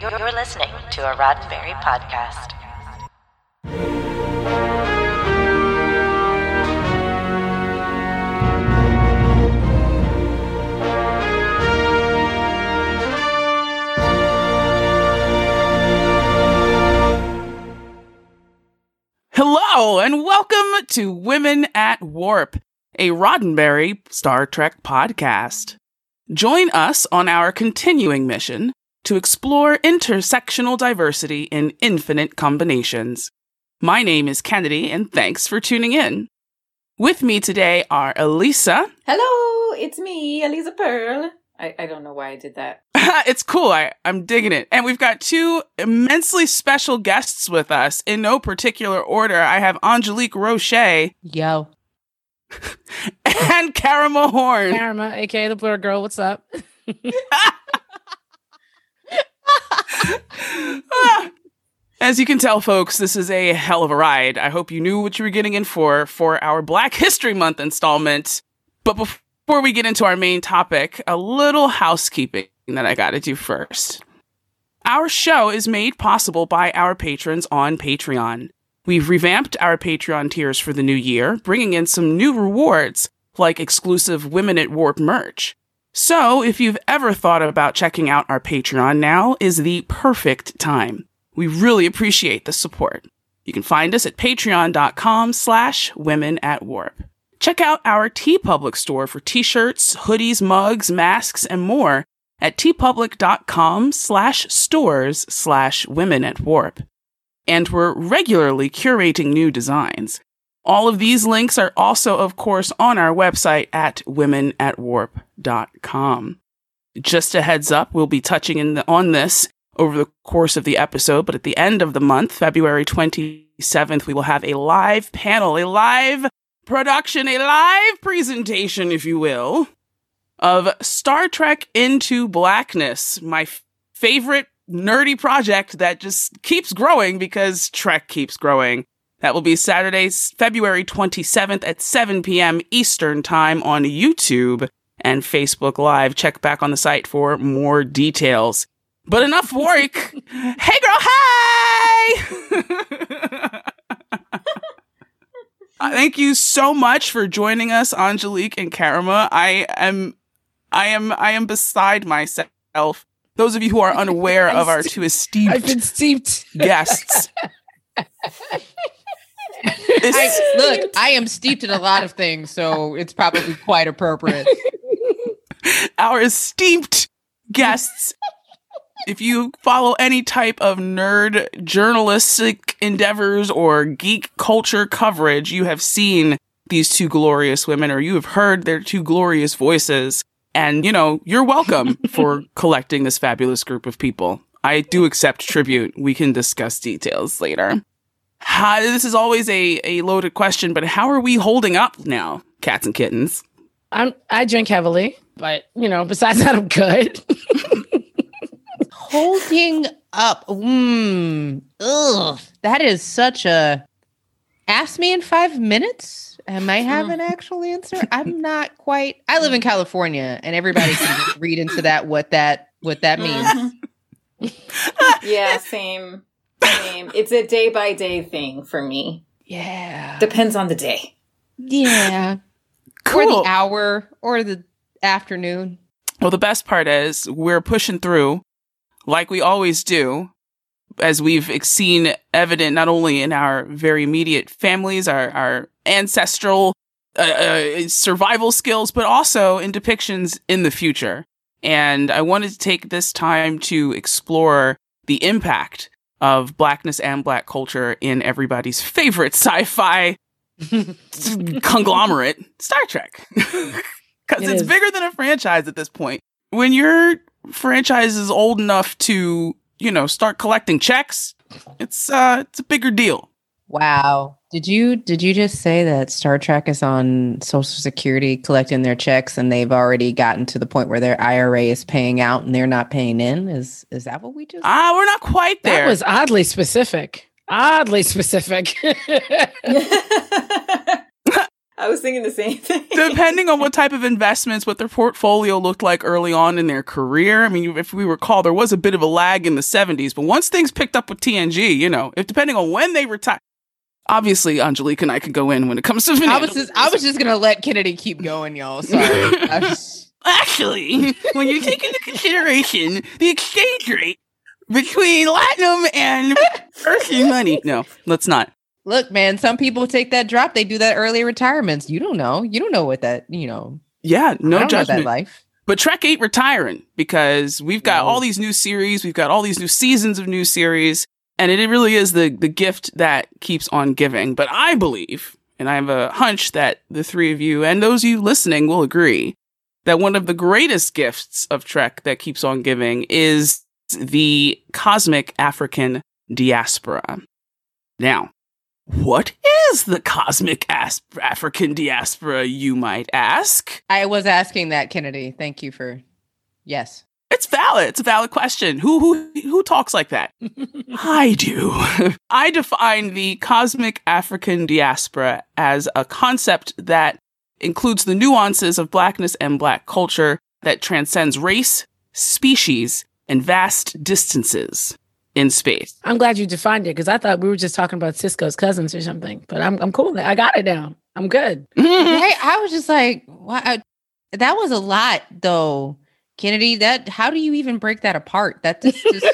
You're, listening to a Roddenberry podcast. Hello, and welcome to Women at Warp, a Roddenberry Star Trek podcast. Join us on our continuing mission to explore intersectional diversity in infinite combinations. My name is Kennedy, and thanks for tuning in. With me today are Aliza. Hello, it's me, Aliza Pearl. I, I don't know why I did that. it's cool. I, I'm digging it. And we've got two immensely special guests with us in no particular order. I have Angelique Roche Yo. and Karama Horne. Karama, aka the Blerd Gurl, what's up? As you can tell, folks, this is a hell of a ride. I hope you knew what you were getting in for for our Black History Month installment. But before we get into our main topic, a little housekeeping that I gotta do first. Our show is made possible by our patrons on Patreon. We've revamped our Patreon tiers for the new year, bringing in some new rewards like exclusive Women at Warp merch. So, if you've ever thought about checking out our Patreon, now is the perfect time. We really appreciate the support. You can find us at patreon.com slash women at warp. Check out our T TeePublic store for t-shirts, hoodies, mugs, masks, and more at teepublic.com slash stores slash women at warp. And we're regularly curating new designs. All of these links are also, of course, on our website at womenatwarp.com. Just a heads up, we'll be touching in the, on this over the course of the episode, but at the end of the month, February 27th, we will have a live panel, a live production, a live presentation, if you will, of Star Trek Into Blackness, my f- favorite nerdy project that just keeps growing because Trek keeps growing. That will be Saturday, February 27th at 7 p.m. Eastern Time on YouTube and Facebook Live. Check back on the site for more details. But enough work. hey, girl, hey! Uh, Thank you so much for joining us, Angelique and Karama. I am, I am, I am beside myself. Those of you who are unaware of our two esteemed I've been steeped. guests, I, look, I am steeped in a lot of things, so it's probably quite appropriate. our esteemed guests. If you follow any type of nerd journalistic endeavors or geek culture coverage, you have seen these two glorious women or you have heard their two glorious voices. And, you know, you're welcome for collecting this fabulous group of people. I do accept tribute. We can discuss details later. How, this is always a, a loaded question, but how are we holding up now, cats and kittens? I'm I drink heavily, but you know, besides that, I'm good. Holding up. Mm, ugh, that is such a. Ask me in five minutes. Am I have an actual answer? I'm not quite. I live in California, and everybody can just read into that what that what that means. yeah, same. Same. It's a day by day thing for me. Yeah, Depends on the day. yeah, or the hour, or the afternoon. Well, the best part is we're pushing through like we always do, as we've seen evident not only in our very immediate families, our, our ancestral uh, uh, survival skills, but also in depictions in the future. And I wanted to take this time to explore the impact of blackness and black culture in everybody's favorite sci-fi conglomerate, Star Trek. Because It it's is. bigger than a franchise at this point. When your franchise is old enough to, you know, start collecting checks, it's uh it's a bigger deal. Wow. Did you did you just say that Star Trek is on Social Security collecting their checks and they've already gotten to the point where their IRA is paying out and they're not paying in? Is is that what we just Ah, we're not quite there. That was oddly specific. Oddly specific. I was thinking the same thing. depending on what type of investments, what their portfolio looked like early on in their career. I mean, if we recall, there was a bit of a lag in the 70s, but once things picked up with TNG, you know, if depending on when they retire, obviously Angelique and I could go in when it comes to I was just I was just gonna let Kennedy keep going, y'all. Sorry. I Actually, when you take into consideration the exchange rate between Latinum and Earthian money, no, let's not. Look, man, some people take that drop. They do that early retirements. You don't know. You don't know what that, you know. Yeah, no I don't that judgment. life. But Trek ain't retiring because we've got No. all these new series, we've got all these new seasons of new series, and it really is the the gift that keeps on giving. But I believe, and I have a hunch that the three of you and those of you listening will agree that one of the greatest gifts of Trek that keeps on giving is the cosmic African diaspora. Now, what is the cosmic as- African diaspora, you might ask? I was asking that, Kennedy. Thank you for yes. It's valid. It's a valid question. Who who who talks like that? I do. I define the cosmic African diaspora as a concept that includes the nuances of blackness and black culture that transcends race, species, and vast distances in space. I'm glad you defined it because I thought we were just talking about Sisko's cousins or something. But I'm I'm cool. I got it down. I'm good. Right? I was just like, wow, I- that was a lot, though, Kennedy. That how do you even break that apart? That just, just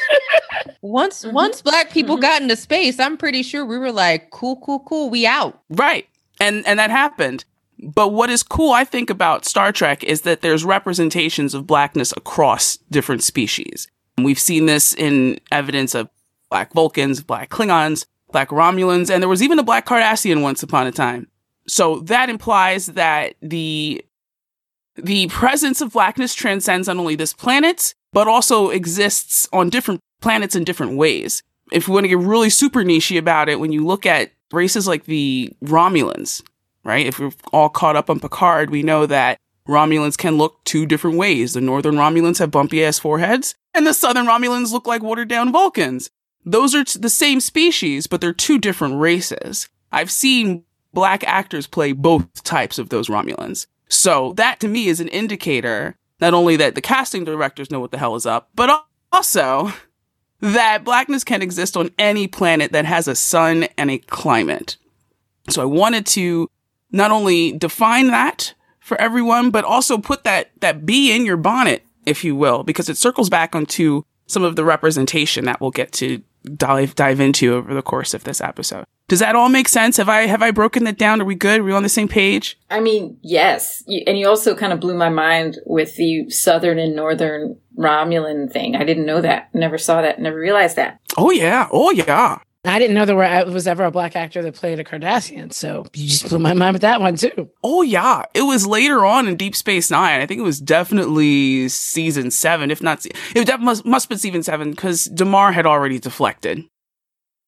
once Mhm. once black people Mhm. got into space, I'm pretty sure we were like, cool, cool, cool, we out. Right. And and that happened. But what is cool I think about Star Trek is that there's representations of blackness across different species. We've seen this in evidence of black Vulcans, black Klingons, black Romulans, and there was even a black Cardassian once upon a time. So that implies that the the presence of blackness transcends not only this planet, but also exists on different planets in different ways. If we want to get really super niche about it, when you look at races like the Romulans, right? If we're all caught up on Picard, we know that Romulans can look two different ways. The northern Romulans have bumpy ass foreheads, and the southern Romulans look like watered down Vulcans. Those are t- the same species, but they're two different races. I've seen black actors play both types of those Romulans. So that to me is an indicator not only that the casting directors know what the hell is up, but also that blackness can exist on any planet that has a sun and a climate. So I wanted to not only define that for everyone, but also put that, that bee in your bonnet, if you will, because it circles back onto some of the representation that we'll get to dive, dive into over the course of this episode. Does that all make sense? Have I, have I broken that down? Are we good? Are we on the same page? I mean, yes. You, and you also kind of blew my mind with the southern and northern Romulan thing. I didn't know that. Never saw that. Never realized that. Oh yeah. Oh yeah. I didn't know there were, uh, was ever a black actor that played a Cardassian. So you just blew my mind with that one too. Oh yeah, it was later on in Deep Space Nine. I think it was definitely season seven, if not. It must must have been season seven because Damar had already deflected.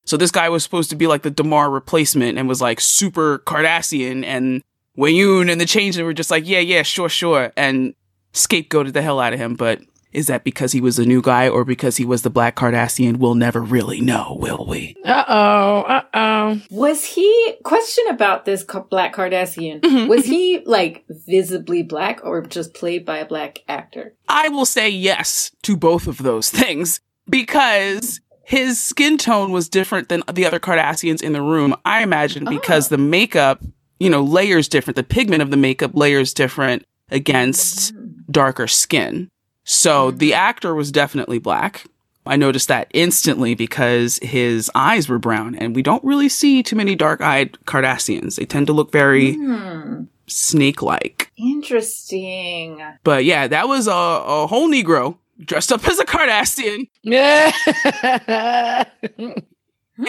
So this guy was supposed to be like the Damar replacement and was like super Cardassian, and Weyoun and the Changeling were just like, yeah, yeah, sure, sure, and scapegoated the hell out of him. But is that because he was a new guy or because he was the Black Cardassian? We'll never really know, will we? Uh oh. Uh oh. Was he, question about this Ca- Black Cardassian, Mhm, was he like visibly black or just played by a black actor? I will say yes to both of those things because his skin tone was different than the other Cardassians in the room. I imagine because the makeup, you know, layers different. The pigment of the makeup layers different against darker skin. So the actor was definitely black. I noticed that instantly because his eyes were brown and we don't really see too many dark eyed Cardassians. They tend to look very Hmm. snake like. Interesting. But yeah, that was a, a whole Negro dressed up as a Cardassian.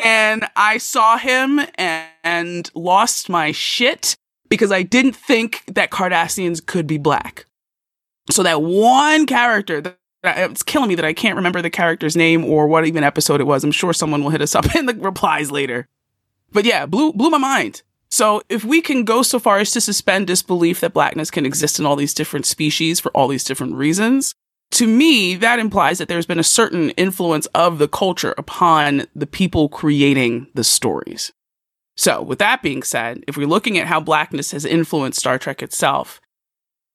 And I saw him and, and lost my shit because I didn't think that Cardassians could be black. So that one character that it's killing me that I can't remember the character's name or what even episode it was. I'm sure someone will hit us up in the replies later. But yeah, blew blew my mind. So if we can go so far as to suspend disbelief that blackness can exist in all these different species for all these different reasons, to me, that implies that there's been a certain influence of the culture upon the people creating the stories. So, with that being said, if we're looking at how blackness has influenced Star Trek itself,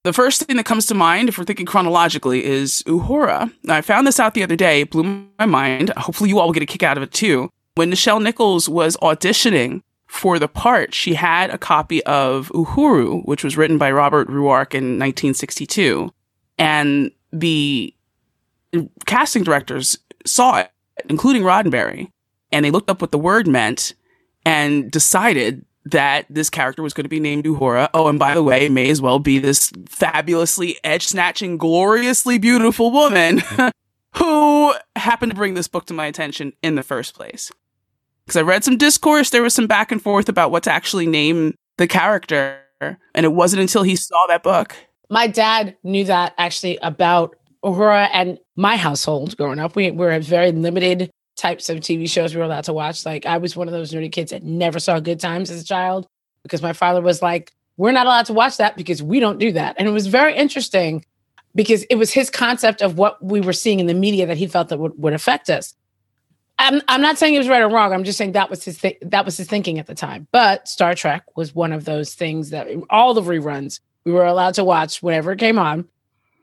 the first thing that comes to mind, if we're thinking chronologically, is Uhura. Now, I found this out the other day, blew my mind. Hopefully, you all will get a kick out of it too. When Nichelle Nichols was auditioning for the part, she had a copy of Uhuru, which was written by Robert Ruark in 1962. And the casting directors saw it, including Roddenberry, and they looked up what the word meant and decided that this character was going to be named Uhura. Oh, and by the way, may as well be this fabulously edge snatching, gloriously beautiful woman who happened to bring this book to my attention in the first place. Because I read some discourse, there was some back and forth about what to actually name the character. And it wasn't until he saw that book. My dad knew that actually about Uhura and my household growing up. We were a very limited types of TV shows we were allowed to watch. Like I was one of those nerdy kids that never saw Good Times as a child because my father was like, "We're not allowed to watch that because we don't do that." And it was very interesting because it was his concept of what we were seeing in the media that he felt that would, would affect us. I'm, I'm not saying it was right or wrong. I'm just saying that was his th- that was his thinking at the time. But Star Trek was one of those things that all the reruns we were allowed to watch whenever it came on,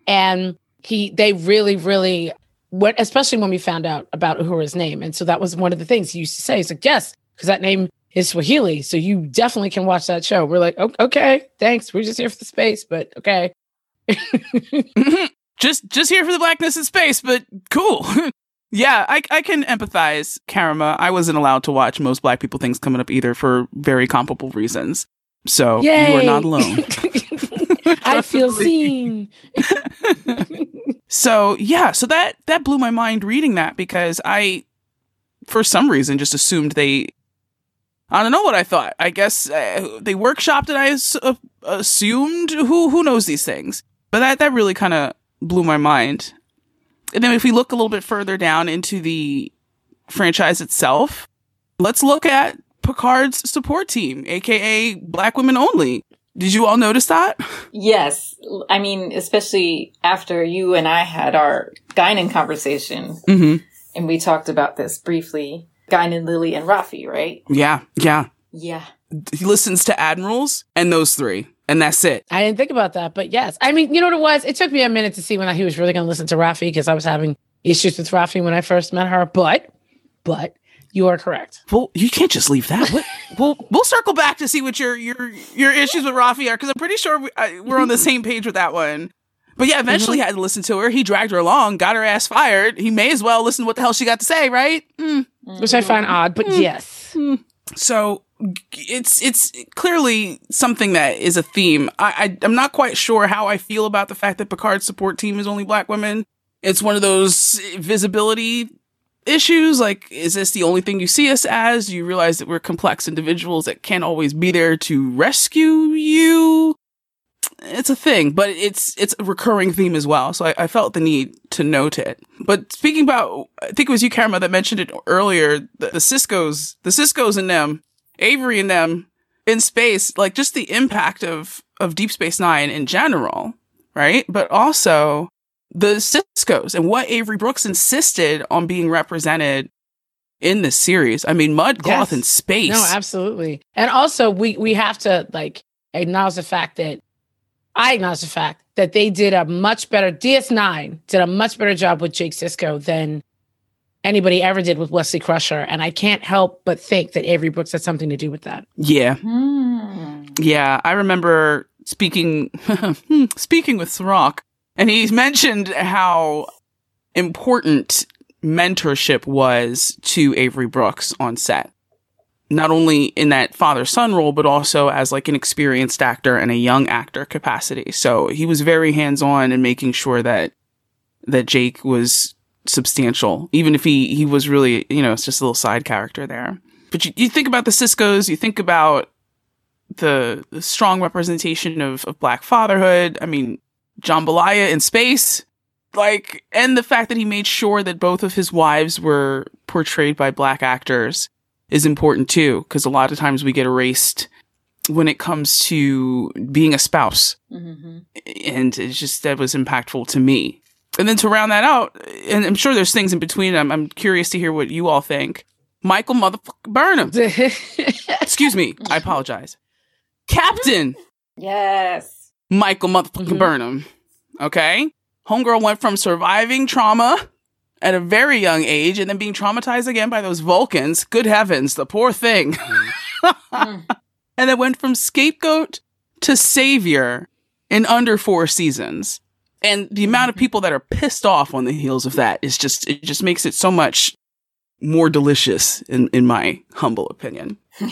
and he they really really what especially when we found out about Uhura's name. And so that was one of the things he used to say. He's like, yes, because that name is Swahili. So you definitely can watch that show. We're like, okay, thanks. We're just here for the space, but okay. just just here for the blackness in space, but cool. yeah, I I can empathize, Karama. I wasn't allowed to watch most black people things coming up either for very comparable reasons. So Yay. you are not alone. I feel seen. so yeah, so that that blew my mind reading that because I, for some reason, just assumed they. I don't know what I thought. I guess uh, they workshopped it. I uh, assumed who who knows these things, but that that really kind of blew my mind. And then if we look a little bit further down into the franchise itself, let's look at Picard's support team, aka Black Women Only. Did you all notice that? Yes. I mean, especially after you and I had our Guinan conversation mm-hmm. and we talked about this briefly. Guinan, Lily, and Raffi, right? Yeah. Yeah. Yeah. He listens to admirals and those three. And that's it. I didn't think about that, but yes. I mean, you know what it was? It took me a minute to see when he was really going to listen to Raffi because I was having issues with Raffi when I first met her. But, but you are correct. Well, you can't just leave that. we'll we'll circle back to see what your your your issues with Raffi are because I'm pretty sure we, are on the same page with that one. But yeah, eventually mm-hmm. had to listen to her. He dragged her along, got her ass fired. He may as well listen to what the hell she got to say, right? Mm. Which I find odd, but mm. yes. Mm. So it's it's clearly something that is a theme. I, I am not quite sure how I feel about the fact that Picard's support team is only black women. It's one of those visibility issues? Like, is this the only thing you see us as? Do you realize that we're complex individuals that can't always be there to rescue you? It's a thing, but it's it's a recurring theme as well. So I, I felt the need to note it. But speaking about, I think it was you, Karama, that mentioned it earlier. The, the Siskos, the Siskos in them, Avery and them in space, like just the impact of of Deep Space Nine in general, right? But also the Siskos and what Avery Brooks insisted on being represented in this series. I mean, mud cloth yes. in space. No, absolutely. And also, we we have to like acknowledge the fact that I acknowledge the fact that they did a much better DS9 did a much better job with Jake Sisko than anybody ever did with Wesley Crusher. And I can't help but think that Avery Brooks had something to do with that. Yeah. Hmm. Yeah. I remember speaking speaking with Cirroc and he's mentioned how important mentorship was to Avery Brooks on set. Not only in that father son role, but also as like an experienced actor and a young actor capacity. So he was very hands on in making sure that, that Jake was substantial, even if he, he was really, you know, it's just a little side character there. But you, you think about the Siskos, you think about the, the strong representation of, of black fatherhood. I mean, jambalaya in space. Like, and the fact that he made sure that both of his wives were portrayed by black actors is important too, because a lot of times we get erased when it comes to being a spouse. Mm-hmm. And it's just, that was impactful to me. And then to round that out, and I'm sure there's things in between, I'm, I'm curious to hear what you all think. Michael motherfucker Burnham. Excuse me. I apologize. Captain Yes. Michael motherfucking Mhm. Burnham. Okay? Homegirl went from surviving trauma at a very young age and then being traumatized again by those Vulcans. Good heavens, the poor thing. Mm. and then went from scapegoat to savior in under four seasons. And the amount of people that are pissed off on the heels of that is just, it just makes it so much more delicious in, in my humble opinion.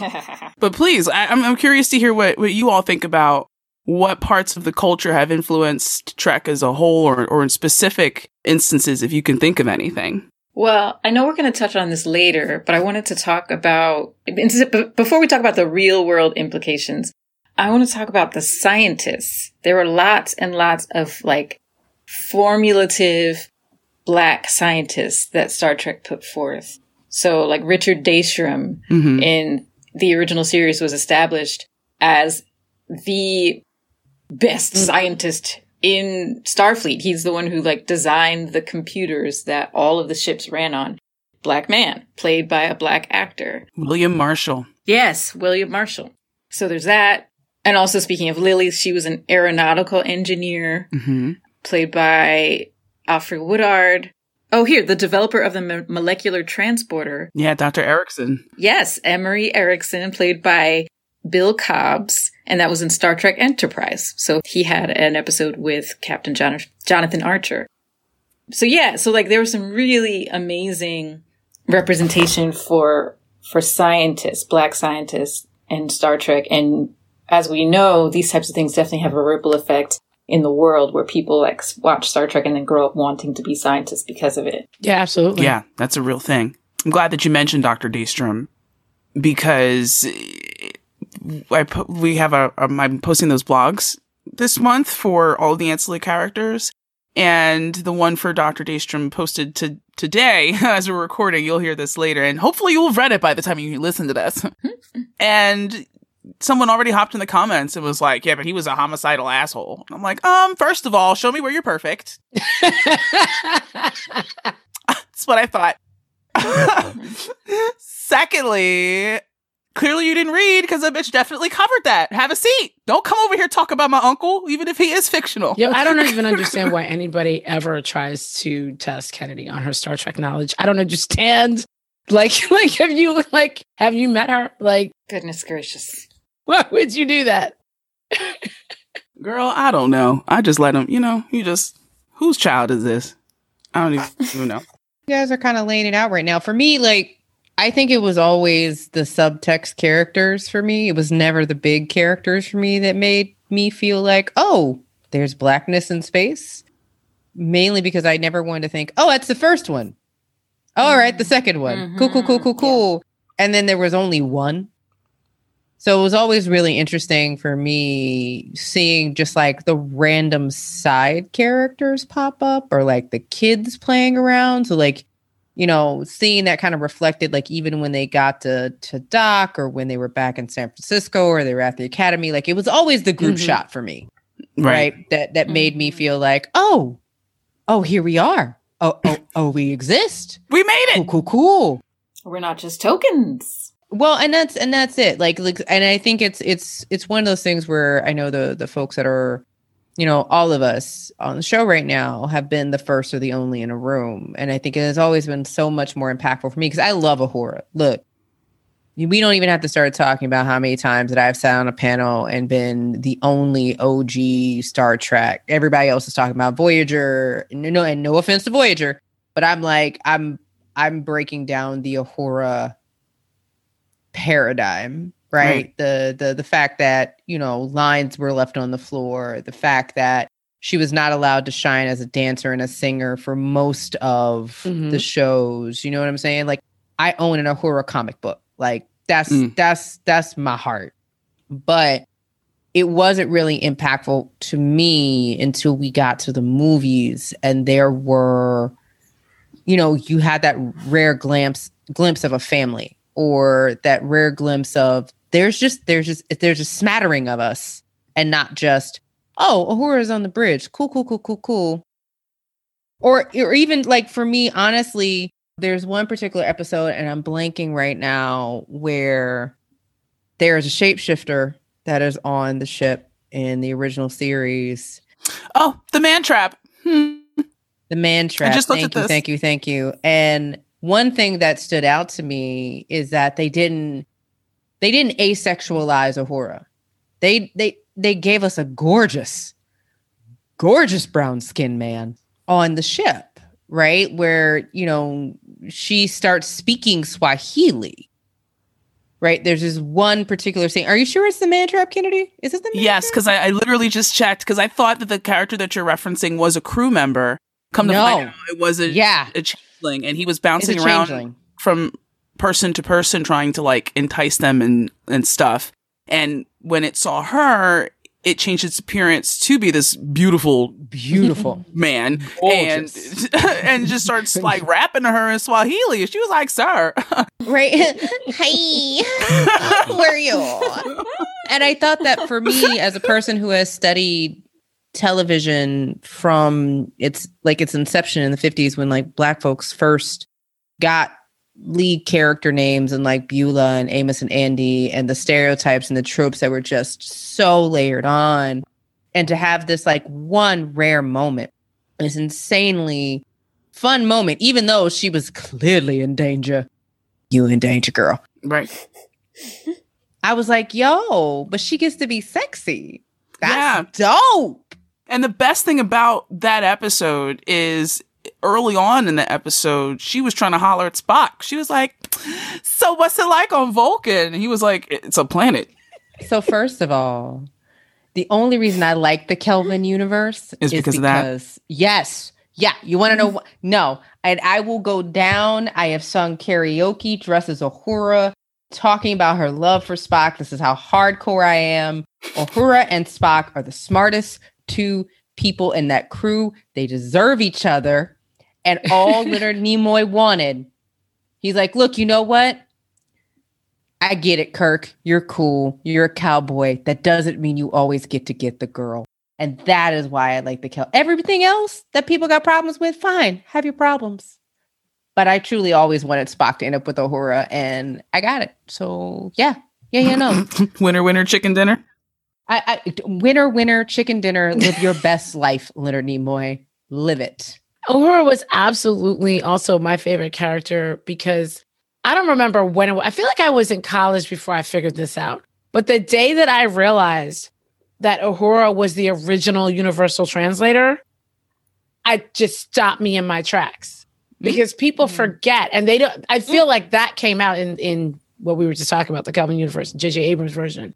But please, I, I'm, I'm curious to hear what, what you all think about what parts of the culture have influenced Trek as a whole or, or in specific instances, if you can think of anything. Well, I know we're going to touch on this later, but I wanted to talk about, before we talk about the real world implications, I want to talk about the scientists. There were lots and lots of like formulative black scientists that Star Trek put forth. So like Richard Daystrom Mm-hmm. in the original series was established as the best scientist in Starfleet. He's the one who like designed the computers that all of the ships ran on. Black man, played by a black actor. William Marshall. Yes, William Marshall. So there's that. And also speaking of Lily, she was an aeronautical engineer Mm-hmm. played by Alfre Woodard. Oh, here, the developer of the mo- molecular transporter. Yeah, Dr. Erickson. Yes, Emery Erickson, played by Bill Cobbs, and that was in Star Trek Enterprise. So he had an episode with Captain Jon- Jonathan Archer. So yeah, so like there was some really amazing representation for for scientists, black scientists in Star Trek, and as we know, these types of things definitely have a ripple effect in the world where people like watch Star Trek and then grow up wanting to be scientists because of it. yeah, absolutely. Yeah, that's a real thing. I'm glad that you mentioned Dr. Daystrom because I po- we have a, um, I'm posting those blogs this month for all the ancillary characters and the one for Dr. Daystrom posted to today as we're recording. You'll hear this later and hopefully you'll have read it by the time you listen to this. and someone already hopped in the comments and was like, yeah, but he was a homicidal asshole. I'm like, um, first of all, show me where you're perfect. That's what I thought. Secondly, clearly you didn't read because the bitch definitely covered that. Have a seat. Don't come over here talk about my uncle, even if he is fictional. Yo, I don't even understand why anybody ever tries to test Kennedy on her Star Trek knowledge. I don't understand. Like, like have you like have you met her? Like, Goodness gracious. why would you do that? Girl, I don't know. I just let him, you know, you just, whose child is this? I don't even, even know. You guys are kind of laying it out right now. For me, like, I think it was always the subtext characters for me. It was never the big characters for me that made me feel like, oh, there's blackness in space. Mainly because I never wanted to think, oh, that's the first one. All right, the second one. Cool, cool, cool, cool, Mhm. cool. And then there was only one. So it was always really interesting for me seeing just like the random side characters pop up or like the kids playing around. So like, you know, seeing that kind of reflected like even when they got to to Doc or when they were back in San Francisco or they were at the academy, like it was always the group Mhm. shot for me. Right. Right. That that made me Mhm. feel like, oh, oh, here we are. Oh, oh, oh, we exist. We made Cool, it. cool, cool. We're not just tokens. Well, and that's and that's it. Like, like, and I think it's it's it's one of those things where I know the the folks that are, you know, all of us on the show right now have been the first or the only in a room, and I think it has always been so much more impactful for me because I love a horror. Look, we don't even have to start talking about how many times that I've sat on a panel and been the only OG Star Trek. Everybody else is talking about Voyager. No, and no offense to Voyager, but I'm like, I'm I'm breaking down the Uhura paradigm, right? Right. The the the fact that, you know, lines were left on the floor, the fact that she was not allowed to shine as a dancer and a singer for most of Mhm. the shows. You know what I'm saying? Like I own an Uhura comic book. Like that's Mm. that's that's my heart. But it wasn't really impactful to me until we got to the movies and there were you know, you had that rare glimpse glimpse of a family or that rare glimpse of there's just there's just there's a smattering of us and not just oh Uhura's on the bridge cool cool cool cool cool or or even like for me honestly There's one particular episode, and I'm blanking right now, where there's a shapeshifter that is on the ship in the original series. Oh, the man trap. Hmm. The man trap. I just looked thank at you, this. thank you, thank you. And one thing that stood out to me is that they didn't they didn't asexualize Uhura. They they they gave us a gorgeous, gorgeous brown skinned man on the ship, right? Where, you know, she starts speaking Swahili. Right? There's this one particular scene. Are you sure it's the man trap, Kennedy? Is it the man Yes, because I, I literally just checked because I thought that the character that you're referencing was a crew member. Come to No. find out, it was a Yeah. a changeling, and he was bouncing around from person to person trying to like entice them and and stuff. And when it saw her, it changed its appearance to be this beautiful Beautiful. man Gorgeous. and and just starts like rapping to her in Swahili. She was like, "Sir, right? Hi, where are you? And I thought that for me, as a person who has studied television from its like its inception in the 50s when like black folks first got lead character names and like Beulah and Amos and Andy and the stereotypes and the tropes that were just so layered on and to have this like one rare moment this insanely fun moment even though she was clearly in danger you in danger girl right? I was like, yo, but she gets to be sexy. That's Yeah. dope. And the best thing about that episode is early on in the episode, she was trying to holler at Spock. She was like, So what's it like on Vulcan? And he was like, It's a planet. So, first of all, the only reason I like the Kelvin universe Is because of that? because- yes. Yeah. You want to know? What? No. And I will go down. I have sung karaoke dressed as Uhura, talking about her love for Spock. This is how hardcore I am. Uhura and Spock are the smartest two people in that crew. They deserve each other. And all Leonard Nimoy wanted, he's like, look, you know what? I get it, Kirk. You're cool. You're a cowboy. That doesn't mean you always get to get the girl. And that is why I like the kill. Everything else that people got problems with, fine, have your problems. But I truly always wanted Spock to end up with Uhura, and I got it. So yeah, yeah, yeah, no. winner, winner, chicken dinner. I, I winner, winner, chicken dinner. Live your best life, Leonard Nimoy. Live it. Uhura was absolutely also my favorite character because I don't remember when it was. I feel like I was in college before I figured this out. But the day that I realized that Uhura was the original universal translator, I just stopped me in my tracks because people mm-hmm. forget and they don't. I feel mm-hmm. like that came out in in what we were just talking about the Kelvin universe, J.J. Abrams version.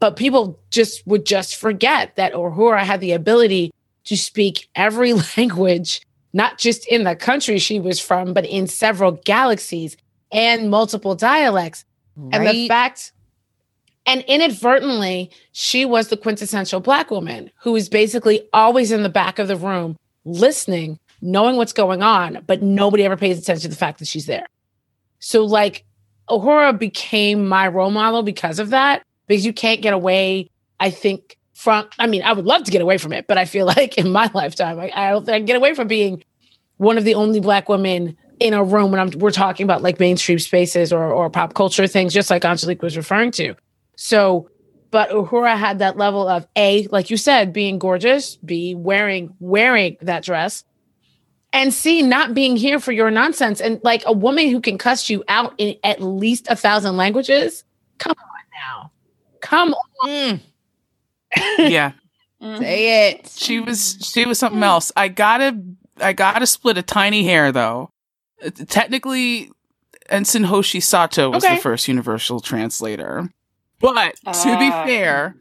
But people just would just forget that Uhura had the ability to speak every language, not just in the country she was from, but in several galaxies and multiple dialects. And the fact, and inadvertently, she was the quintessential Black woman who is basically always in the back of the room, listening, knowing what's going on, but nobody ever pays attention to the fact that she's there. So, like, Uhura became my role model because of that, because you can't get away, I think, from, I mean, I would love to get away from it, but I feel like in my lifetime, I, I don't think I can get away from being one of the only Black women in a room when I'm, we're talking about like mainstream spaces or, or pop culture things, just like Angelique was referring to. So, but Uhura had that level of A, like you said, being gorgeous, B, wearing, wearing that dress, and C, not being here for your nonsense. And like a woman who can cuss you out in at least a thousand languages. Come on now. Come on. Mm, Yeah. say it. She was she was something else. I gotta I gotta split a tiny hair though. Uh, Technically, Ensign Hoshi Sato was Okay. the first universal translator. But to be Ah. fair,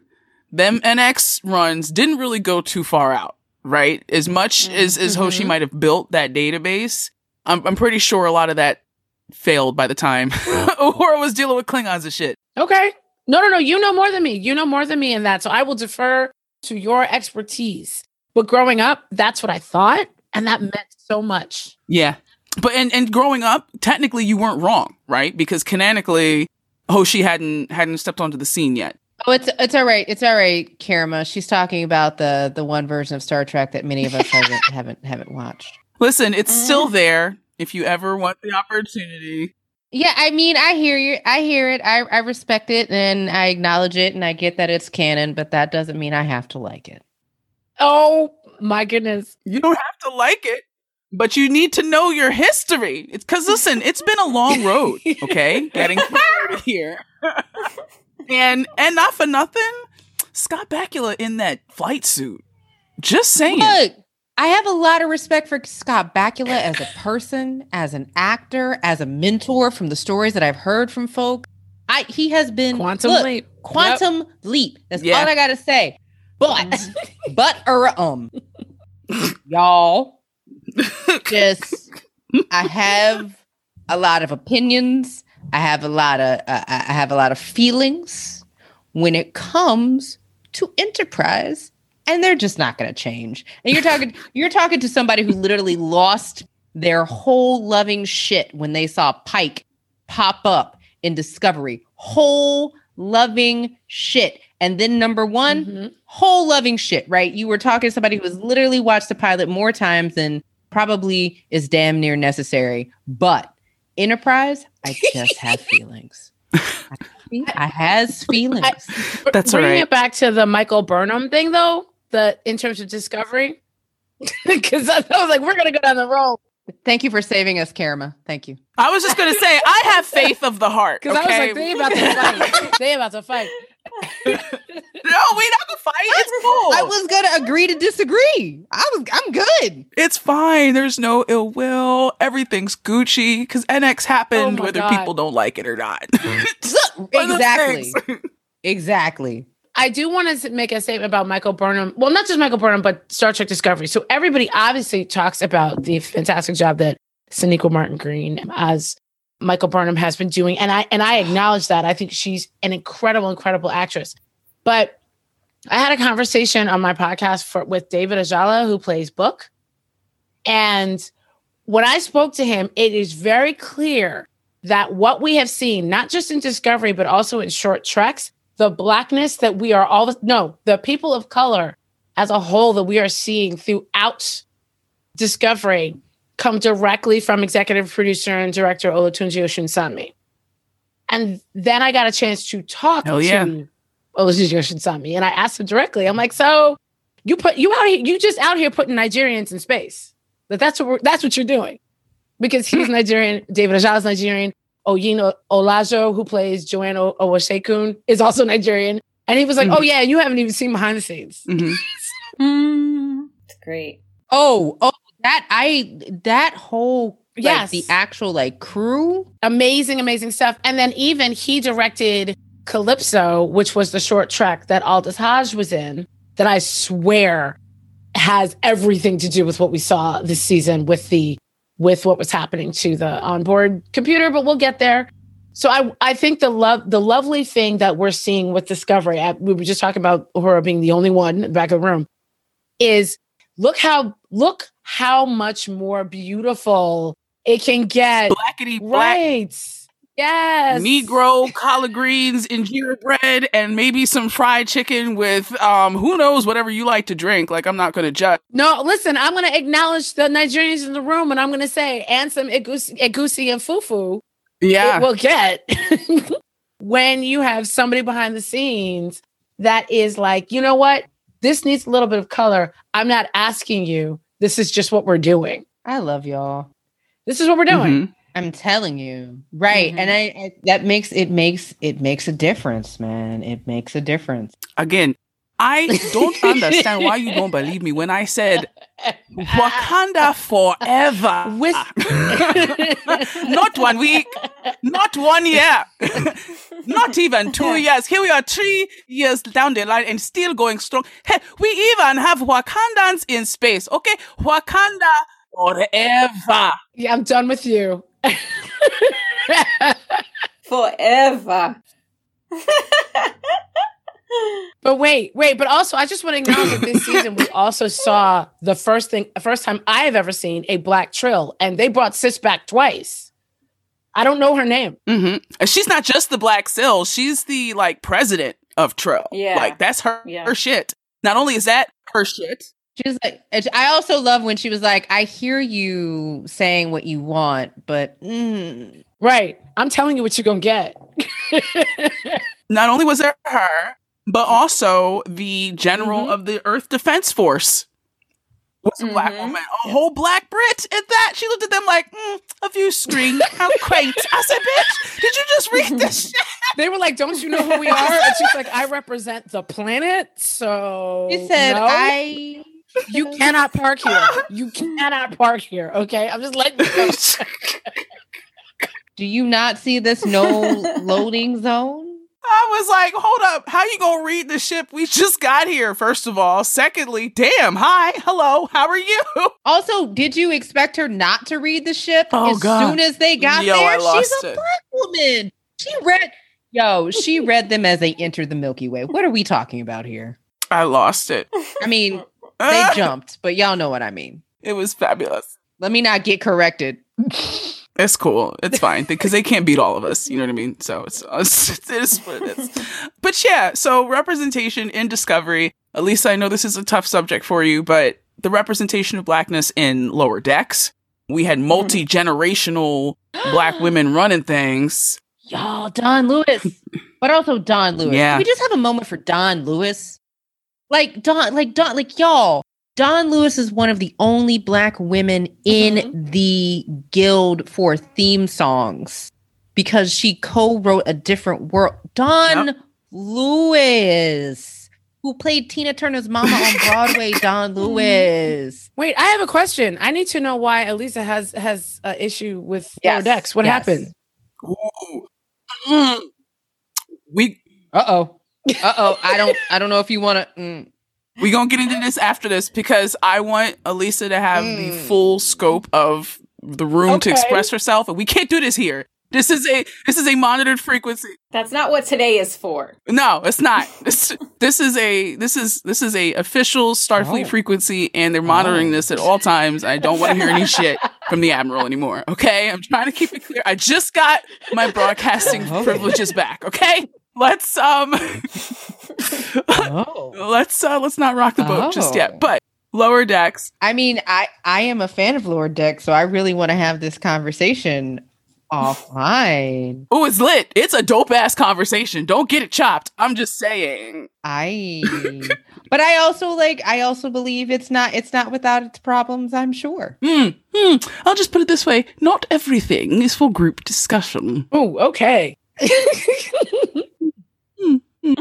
them NX runs didn't really go too far out, right? As much as, as Hoshi Mhm. might have built that database, I'm, I'm pretty sure a lot of that failed by the time Uhura was dealing with Klingons and shit. Okay. No, no, no. You know more than me. You know more than me in that. So I will defer to your expertise. But growing up, that's what I thought. And that meant so much. Yeah. But and, and growing up, technically you weren't wrong, right? Because canonically, Hoshi hadn't hadn't stepped onto the scene yet. Oh, it's it's all right. It's all right, Karama. She's talking about the the one version of Star Trek that many of us haven't haven't haven't watched. Listen, it's still mm. there. if you ever want the opportunity. Yeah, I mean, I hear you. I hear it. I, I respect it and I acknowledge it and I get that it's canon, but that doesn't mean I have to like it. Oh my goodness. You don't have to like it, but you need to know your history. It's because listen, it's been a long road, okay? Getting here. and and not for nothing, Scott Bakula in that flight suit. Just saying. Look, I have a lot of respect for Scott Bakula as a person, as an actor, as a mentor from the stories that I've heard from folk. I he has been Quantum look, leap. Quantum leap. That's Yeah. all I gotta say. But but er um y'all just I have a lot of opinions. I have a lot of uh, I have a lot of feelings when it comes to enterprise and they're just not going to change. And you're talking you're talking to somebody who literally lost their whole loving shit when they saw Pike pop up in Discovery. Whole loving shit. And then number one, Mhm. whole loving shit, right? You were talking to somebody who has literally watched the pilot more times than probably is damn near necessary. But Enterprise, I just have feelings. I has feelings. That's Bringing all right. it back to the Michael Burnham thing, though, the in terms of discovery, because I, I was like, we're gonna go down the road. Thank you for saving us, Karama. Thank you. I was just gonna say, I have faith of the heart. Because Okay? I was like, they about to fight. they about to fight. no, we not gonna fight. It's cool. I was gonna agree to disagree. I was I'm good. It's fine. There's no ill will. Everything's Gucci because NX happened Oh whether God. people don't like it or not. It's one of those exactly. Exactly. I do want to make a statement about Michael Burnham. Well, not just Michael Burnham, but Star Trek Discovery. So everybody obviously talks about the fantastic job that Sonequa Martin Green as Michael Burnham has been doing, and I and I acknowledge that. I think she's an incredible, incredible actress. But I had a conversation on my podcast for, with David Ajala, who plays Book, and when I spoke to him, it is very clear that what we have seen, not just in Discovery, but also in short treks, the blackness that we are all no, the people of color as a whole that we are seeing throughout Discovery come directly from executive producer and director Olatunde Osunsanmi. And then I got a chance to talk Hell yeah. to Olatunde Osunsanmi, and I asked him directly. I'm like, so you put you out here, you just out here putting Nigerians in space. That that's what we're, that's what you're doing, because he's Nigerian. David Ajala's Nigerian. Oyin Oladejo, who plays Joann O- Owosekun, is also Nigerian. And he was like, Mhm. "Oh yeah, you haven't even seen behind the scenes." Mhm. Mm, it's great. Oh, oh, that I that whole like, Yes. the actual like crew. Amazing, amazing stuff. And then even he directed Calypso, which was the short track that Aldis Hodge was in. That I swear has everything to do with what we saw this season with the with what was happening to the onboard computer. But we'll get there. So I I think the love the lovely thing that we're seeing with Discovery, I, we were just talking about Uhura being the only one in the back of the room, is look how look how much more beautiful it can get. Blackety black Right. Yes. Negro collard greens, injera bread, and maybe some fried chicken with um who knows whatever you like to drink. Like I'm not gonna judge. No, listen, I'm going to acknowledge the Nigerians in the room and I'm going to say, and some egusi, egusi and fufu Yeah. it will get when you have somebody behind the scenes that is like, you know what? This needs a little bit of color. I'm not asking you. This is just what we're doing. I love y'all. This is what we're doing. Mhm. I'm telling you, right? Mhm. And I, I that makes it makes it makes a difference, man. It makes a difference. Again, I don't understand why you don't believe me when I said Wakanda forever. With not one week, not one year, not even two years. Here we are, three years down the line and still going strong. Hey, we even have Wakandans in space, okay? Wakanda forever. yeah, I'm done with you. Forever. But wait, wait, but also I just want to acknowledge that this season we also saw the first thing, first time I have ever seen a black trill, and they brought Sis back twice. I don't know her name. hmm And she's not just the Black Sill; she's the like president of Trill. Yeah. like that's her Yeah. her shit. Not only is that her shit, She was like, I also love when she was like, I hear you saying what you want, but mm, Right. I'm telling you what you're gonna get. Not only was there her, but also the general of the Earth Defense Force was a black Mhm. woman, a whole black Brit. At that, she looked at them like mm, a view screen. How quaint! I said, "Bitch, did you just read this shit?" they were like, "Don't you know who we are?" And she's like, "I represent the planet." So she said, no, I. you cannot park here. You cannot park here. Okay, I'm just letting you know. Do you not see this no loading zone? I was like, hold up, how you gonna read the ship we just got here, first of all? Secondly, damn, hi, hello, how are you? Also, did you expect her not to read the ship Oh, as God. soon as they got Yo, I there? She's a it. black woman. She read, yo, she read them as they entered the Milky Way. What are we talking about here? I lost it. I mean, they jumped, but y'all know what I mean. It was fabulous. Let me not get corrected. It's cool. It's fine because they can't beat all of us. You know what I mean? So it's, it's it is what it is. But yeah, so representation in Discovery. At least I know this is a tough subject for you, but the representation of blackness in lower decks. We had mm-hmm. multi generational black women running things. Y'all, Dawnn Lewis, but also Dawnn Lewis. Yeah. Can we just have a moment for Dawnn Lewis? Like Dawnn, like Dawnn, like y'all. Dawnn Lewis is one of the only black women in the guild for theme songs because she co-wrote a different world. Dawnn Yep. Lewis, who played Tina Turner's mama on Broadway. Dawnn Lewis. Wait, I have a question. I need to know why Aliza has has an issue with lower Yes, decks. What yes. happened? Ooh. Mm. We Uh oh. Uh oh. I don't. I don't know if you want to. Mm. we gonna get into this after this because I want Aliza to have the Mm. full scope of the room to express herself, and we can't do this here. This is a this is a monitored frequency. That's not what today is for. No, it's not. This this is a this is this is a official Starfleet Oh. frequency, and they're monitoring Oh. this at all times. I don't want to hear any shit from the admiral anymore. Okay, I'm trying to keep it clear. I just got my broadcasting Oh. privileges back. Okay, let's um Oh. let's uh let's not rock the boat just Oh. yet. But lower decks. I mean, I I am a fan of Lower decks so I really want to have this conversation offline. Oh, it's lit. It's a dope ass conversation. Don't get it chopped. I'm just saying. I, but I also like. I also believe it's not. It's not without its problems. I'm sure. Hmm. Hmm. I'll just put it this way: not everything is for group discussion. Oh, okay.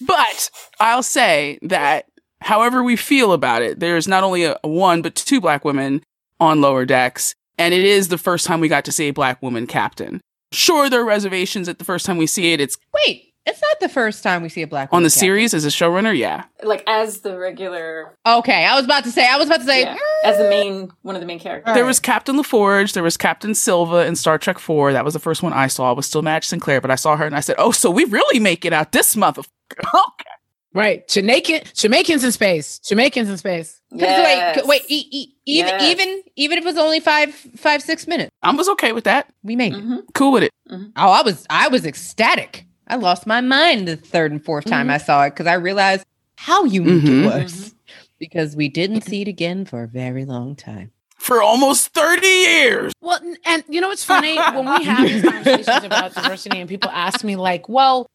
But I'll say that however we feel about it, there's not only a, a one, but two black women on lower decks. And it is the first time we got to see a black woman captain. Sure, there are reservations at the first time we see it. It's Wait, it's not the first time we see a black on the series as a showrunner. Yeah. Like as the regular, Okay, I was about to say. I was about to say. yeah, as the main one of the main characters. All There right. was Captain LaForge. There was Captain Silva in Star Trek 4. That was the first one I saw. It was still Madge Sinclair, but I saw her and I said, oh, so we really make it out this motherfucker. Okay. Right. Jamaican Jamaicans in space. Jamaicans in space. 'Cause Yes. Wait, wait, e- e- even Yes. even even if it was only five five six minutes, I was okay with that. we made it. Mhm. Cool with it. Oh, I was I was ecstatic. I lost my mind the third and 4th time I saw it because I realized how unique Mhm. it was. Because we didn't see it again for a very long time. For almost 30 years. Well, and you know what's funny when we have these conversations about diversity, and people ask me like, "Well,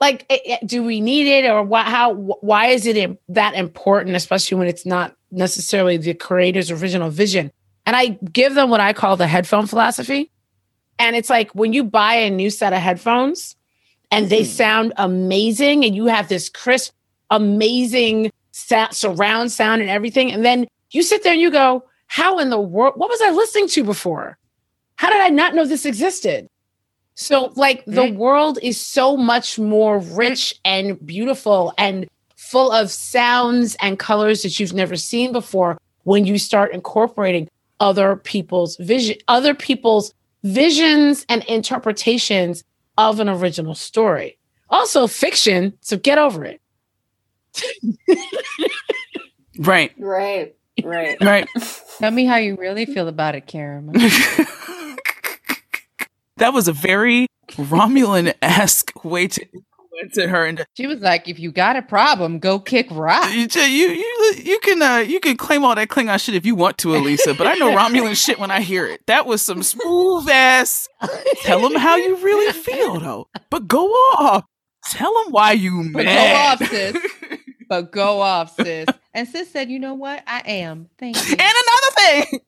like, eh, eh, do we need it, or why? How? Why is it im- that important, especially when it's not necessarily the creator's original vision?" And I give them what I call the headphone philosophy, and it's like when you buy a new set of headphones, and they sound amazing, and you have this crisp, amazing sa- surround sound and everything, and then you sit there and you go, "How in the world? What was I listening to before?" how did I not know this existed? So, like, the Mm. world is so much more rich and beautiful and full of sounds and colors that you've never seen before when you start incorporating other people's vision, other people's visions and interpretations of an original story. Also, fiction, so get over it. Right. Right. Right. Right. Tell me how you really feel about it, Karen. that was a very Romulan esque way to went to her and She was like, if you got a problem, go kick rock. you you you, you can uh, you can claim all that Klingon shit if you want to, Aliza. But I know Romulan shit when I hear it. That was some smooth ass. Tell them how you really feel though. But go off. Tell them why you But mad. go off, sis. But go off, sis. And sis said, you know what? I am. Thank you. and another thing.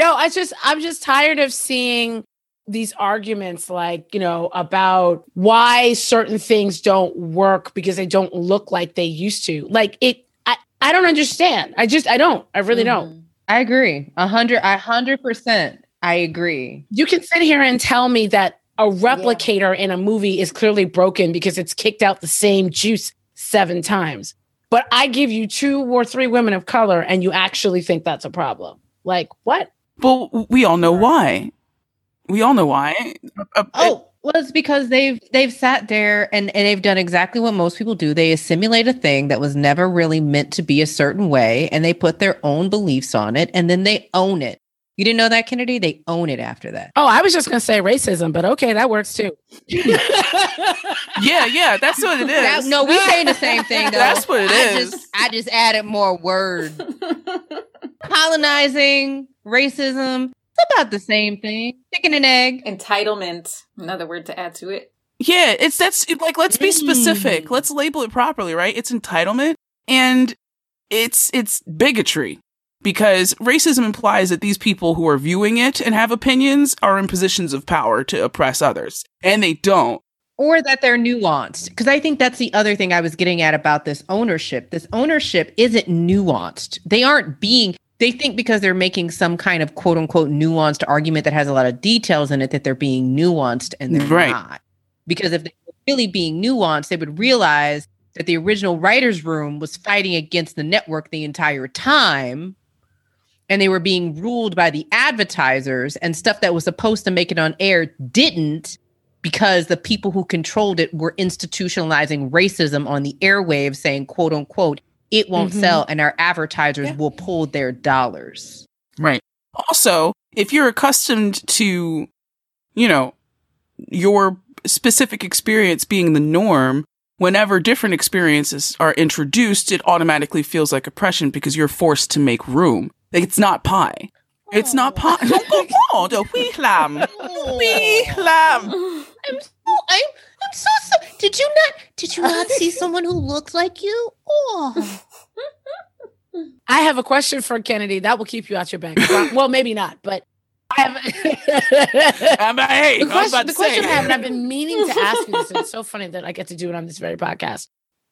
No, I just I'm just tired of seeing these arguments like, you know, about why certain things don't work because they don't look like they used to. Like it I I don't understand. I just I don't. I really don't. Mm-hmm. I agree. A hundred, a hundred percent. I agree. You can sit here and tell me that a replicator in a movie is clearly broken because it's kicked out the same juice seven times. But I give you two or three women of color and you actually think that's a problem. Like what? Well, we all know why. We all know why. Uh, Oh, well, it's because they've they've sat there and, and they've done exactly what most people do. They assimilate a thing that was never really meant to be a certain way, and they put their own beliefs on it, and then they own it. You didn't know that, Kennedy? They own it after that. Oh, I was just gonna say racism, but okay, that works too. yeah, yeah, that's what it is. That- no, we saying the same thing. Though. That's what it I is. Just, I just added more words. Colonizing, racism. It's about the same thing. Chicken and egg. Entitlement, another word to add to it. Yeah, it's that's like let's be specific. Mm. Let's label it properly, right? It's entitlement and it's it's bigotry because racism implies that these people who are viewing it and have opinions are in positions of power to oppress others, and they don't. or that they're nuanced because i think that's the other thing i was getting at about this ownership this ownership isn't nuanced they aren't being they think because they're making some kind of quote unquote nuanced argument that has a lot of details in it that they're being nuanced and they're Right. not because if they were really being nuanced they would realize that the original writers room was fighting against the network the entire time and they were being ruled by the advertisers and stuff that was supposed to make it on air didn't because the people who controlled it were institutionalizing racism on the airwaves saying quote unquote it won't Mhm. sell and our advertisers Yeah. will pull their dollars Right. Also, if you're accustomed to, you know, your specific experience being the norm, whenever different experiences are introduced, it automatically feels like oppression because you're forced to make room. Like it's not pie. It's not pie. Oh, the wee lamb. Wee lamb. i'm so i'm, I'm so, so did you not did you not see someone who looked like you oh I have a question for Kennedy that will keep you out your bank. well, maybe not, but I have. I'm like, hey, the I question, about the to question say. I have, and I've been meaning to ask you this, and it's so funny that I get to do it on this very podcast.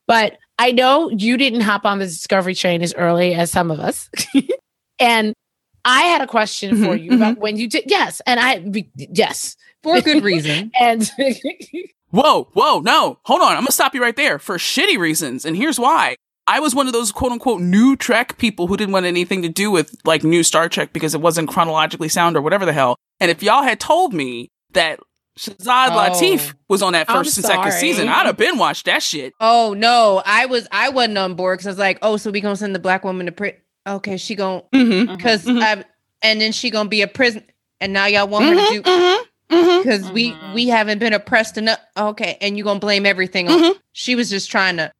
But I know you didn't hop on the Discovery train as early as some of us, and I had a question for Mhm, you about when you did. Yes, and I yes, for a good reason and Whoa, whoa, no, hold on. I'm gonna stop you right there for shitty reasons, and here's why. I was one of those quote unquote new Trek people who didn't want anything to do with like new Star Trek because it wasn't chronologically sound or whatever the hell. And if y'all had told me that Shazad Oh. Latif was on that I'm first and second season, I'd have been watched that shit. Oh no, I was I wasn't on board because I was like, oh, so we gonna send the black woman to prison? Okay, she gonna Mm-hmm. because Mhm. I and then she gonna be a prison, and now y'all want her to do mm-hmm, mm-hmm. because we Mhm. we haven't been oppressed enough. Okay, and you're gonna blame everything on? Mhm. She was just trying to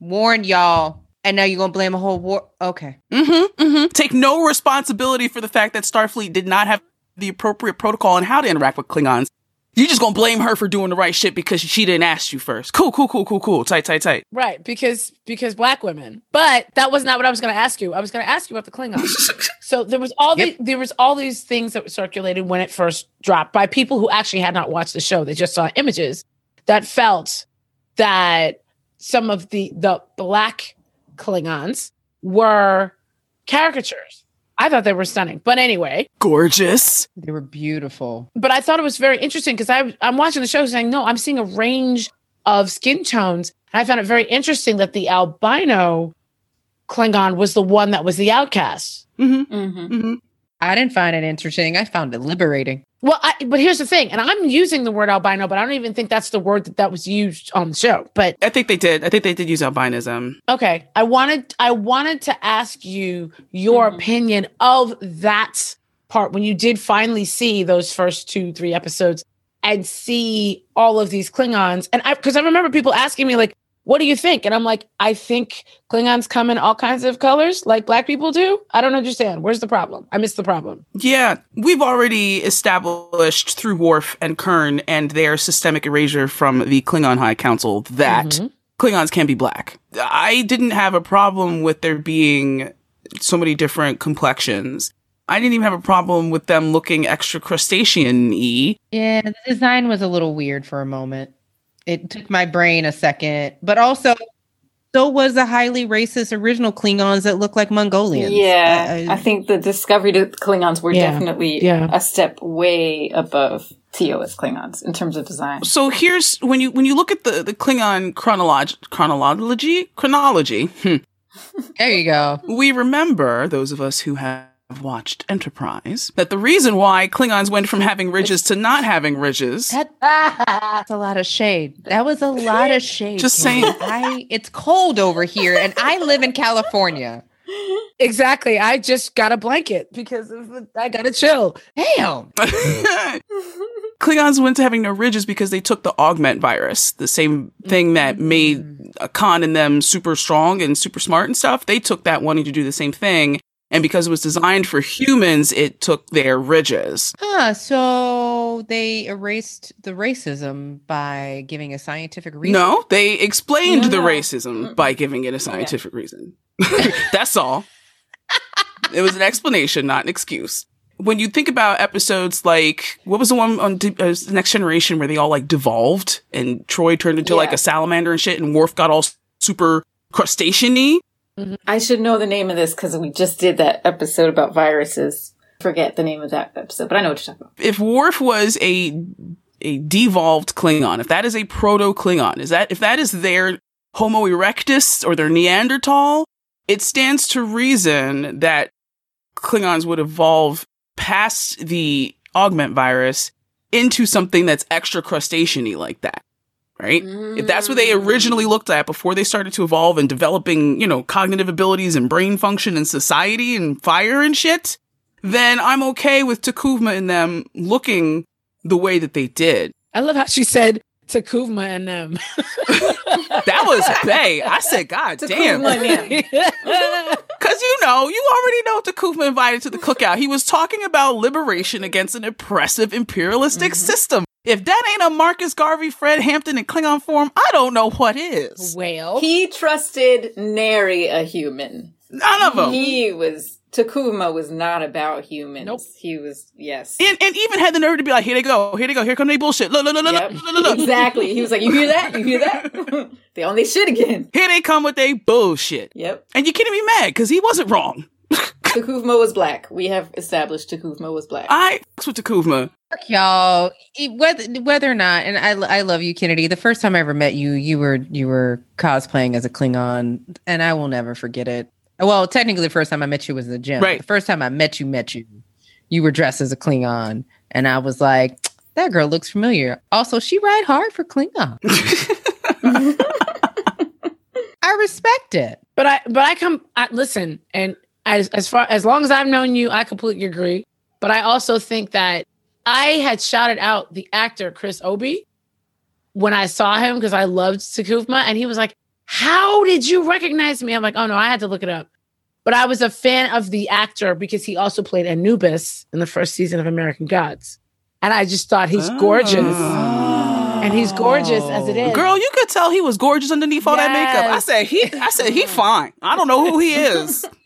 warn y'all, and now you're gonna blame a whole war? Okay, Mm-hmm, mm-hmm. Take no responsibility for the fact that Starfleet did not have the appropriate protocol on how to interact with Klingons. You just gonna blame her for doing the right shit because she didn't ask you first. Cool, cool, cool, cool, cool. Tight, tight, tight. right because because black women. But that was not what I was going to ask you. I was going to ask you about the Klingons. So there was all Yep. the, there was all these things that were circulated when it first dropped by people who actually had not watched the show. They just saw images that felt that some of the the black Klingons were caricatures. I thought they were stunning. But anyway, Gorgeous. they were beautiful. but I thought it was very interesting because I I'm watching the show saying, no, I'm seeing a range of skin tones. And I found it very interesting that the albino Klingon was the one that was the outcast. Mm-hmm. Mm-hmm. Mm-hmm. I didn't find it interesting. I found it liberating. Well, I, but here's the thing, and I'm using the word albino, but I don't even think that's the word that, that was used on the show. But I think they did. I think they did use albinism. okay, I wanted I wanted to ask you your Mhm. opinion of that part when you did finally see those first two three episodes and see all of these Klingons. And I, because I remember people asking me, like, what do you think? And I'm like, I think Klingons come in all kinds of colors like black people do. I don't understand. Where's the problem? I missed the problem. Yeah, we've already established through Worf and Kurn and their systemic erasure from the Klingon High Council that Mhm. Klingons can be black. I didn't have a problem with there being so many different complexions. I didn't even have a problem with them looking extra crustacean y. Yeah, the design was a little weird for a moment. It took my brain a second, but also so was the highly racist original Klingons that look like Mongolians. Yeah, I- I, think the Discovery to Klingons were Yeah, definitely yeah. a step way above TOS Klingons in terms of design. So here's when you when you look at the the Klingon chronolog- chronology chronology. hmm, there you go. we remember those of us who have watched Enterprise that the reason why Klingons went from having ridges to not having ridges. That, that's a lot of shade. That was a lot of shade. Just Kate. saying. I it's cold over here, and I live in California. Exactly. I just got a blanket because I got a chill. Damn. Klingons went to having no ridges because they took the augment virus, the same thing that mm-hmm. made a Khan and them super strong and super smart and stuff. They took that wanting to do the same thing. And because it was designed for humans, it took their ridges. Ah, so they erased the racism by giving a scientific reason. No, they explained No, the no. racism by giving it a scientific reason. That's all. it was an explanation, not an excuse. When you think about episodes like what was the one on uh, Next Generation where they all like devolved and Troi turned into like a salamander and shit, and Worf got all super crustacean-y. Mm-hmm. I should know the name of this because we just did that episode about viruses. Forget the name of that episode, but I know what you're talking about. If Worf was a a devolved Klingon, if that is a proto Klingon, is that if that is their Homo erectus or their Neanderthal, it stands to reason that Klingons would evolve past the augment virus into something that's extra crustacean-y like that. Right? If that's what they mm. originally looked at before they started to evolve and developing, you know, cognitive abilities and brain function and society and fire and shit, then I'm okay with T'Kuvma and them looking the way that they did. I love how she said T'Kuvma and them. That was Bay. I said, God damn. T'Kuvma. Because you know, you already know T'Kuvma invited to the cookout. He was talking about liberation against an oppressive imperialistic mm-hmm. system. If that ain't a Marcus Garvey, Fred Hampton, and Klingon form, I don't know what is. well, He trusted nary a human. None of them. He was T'Kuvma was not about humans. Nope. He was yes. and, and even had the nerve to be like, here they go, here they go, here come they bullshit. Look, look, look, look, Yep. look, look, look. exactly. He was like, "You hear that? You hear that? they on their shit again." Here they come with they bullshit. Yep. And you can't be mad because he wasn't wrong. T'Kuvma was black. We have established T'Kuvma was black. I with T'Kuvma. Fuck y'all. E- Whether whether or not, and I I love you, Kennedy. The first time I ever met you, you were you were cosplaying as a Klingon, and I will never forget it. Well, technically, the first time I met you was in the gym. Right. The first time I met you, met you, you were dressed as a Klingon, and I was like, that girl looks familiar. Also, she ride hard for Klingon. I respect it. but I but I come I, listen and as as far as long as I've known you, I completely agree. But I also think that I had shouted out the actor Chris Obi when I saw him because I loved T'Kuvma, and he was like, "How did you recognize me?" I'm like, "Oh no, I had to look it up." But I was a fan of the actor because he also played Anubis in the first season of American Gods, and I just thought he's gorgeous, oh. and he's gorgeous as it is. Girl, you could tell he was gorgeous underneath all that makeup. I said he I said he fine. I don't know who he is.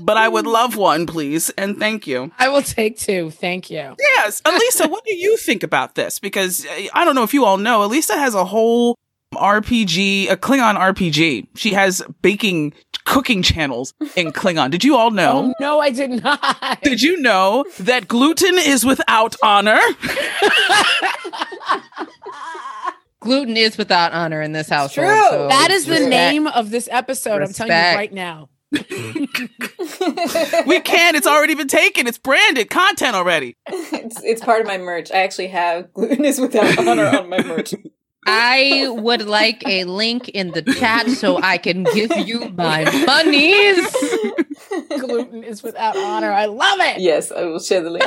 but I would love one, please. And thank you. I will take two. Thank you. Yes. Aliza, what do you think about this? Because uh, I don't know if you all know, Aliza has a whole RPG, a Klingon RPG. She has baking, cooking channels in Klingon. Did you all know? Oh no, I did not. Did you know that gluten is without honor? Gluten is without honor in this household. true. so that is the respect. name of this episode. I'm telling you right now. We can't. It's already been taken. It's branded content already. it's, it's part of my merch. I actually have gluten is without honor on my merch. I would like a link in the chat so I can give you my monies. Gluten is without honor. I love it. Yes, I will share the link.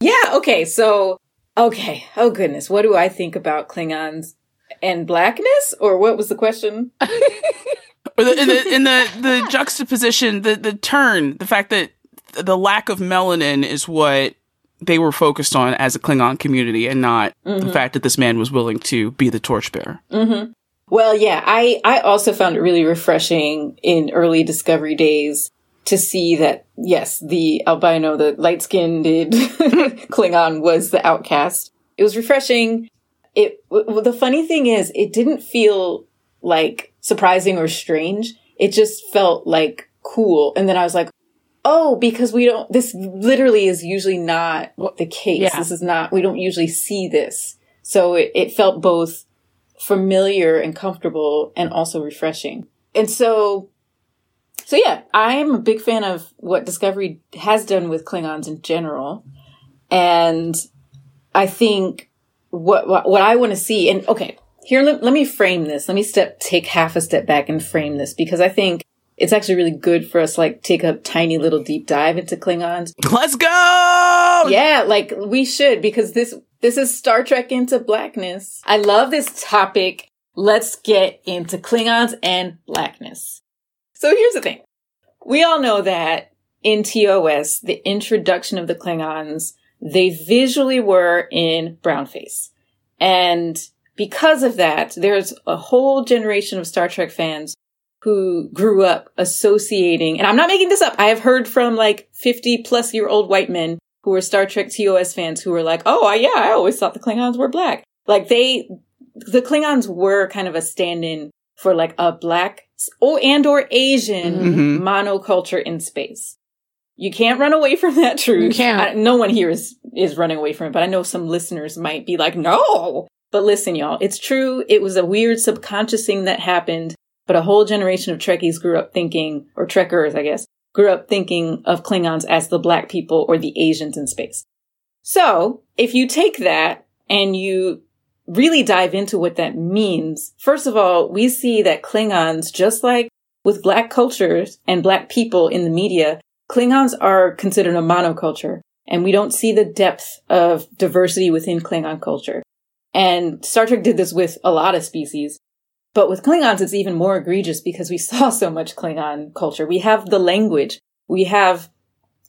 yeah, okay. So Okay. Oh goodness. What do I think about Klingons and blackness? Or what was the question? Or the, in the in the the juxtaposition, the the turn, the fact that the lack of melanin is what they were focused on as a Klingon community, and not the fact that this man was willing to be the torchbearer. Mm-hmm. Well, yeah, I, I also found it really refreshing in early discovery days to see that, yes, the albino, the light skinned Klingon was the outcast. It was refreshing. It, w- the funny thing is, it didn't feel like surprising or strange. It just felt like cool. And then I was like, oh, because we don't, this literally is usually not the case. yeah. This is not, we don't usually see this. So it, it felt both familiar and comfortable and also refreshing. And so, so yeah, I'm a big fan of what Discovery has done with Klingons in general. And I think what, what, what I want to see, and okay, here, let, let me frame this. Let me step, take half a step back and frame this because I think it's actually really good for us, like, take a tiny little deep dive into Klingons Let's go! yeah, like we should because this this is Star Trek into blackness. I love this topic. Let's get into Klingons and blackness. So here's the thing. We all know that in TOS, the introduction of the Klingons, they visually were in brownface. And because of that, there's a whole generation of Star Trek fans who grew up associating, and I'm not making this up. I have heard from like 50 plus year old white men who were Star Trek TOS fans who were like, oh, yeah, I always thought the Klingons were black. Like they, the Klingons were kind of a stand-in for like a black or and or Asian Mhm. monoculture in space. You can't run away from that truth. You can't. I- no one here is is running away from it, but I know some listeners might be like, no. But listen, y'all, it's true. It was a weird subconscious thing that happened, but a whole generation of Trekkies grew up thinking, or Trekkers, I guess, grew up thinking of Klingons as the black people or the Asians in space. So if you take that and you really dive into what that means, first of all, we see that Klingons, just like with black cultures and black people in the media, Klingons are considered a monoculture and we don't see the depth of diversity within Klingon culture. And Star Trek did this with a lot of species. But with Klingons, it's even more egregious because we saw so much Klingon culture. We have the language. We have,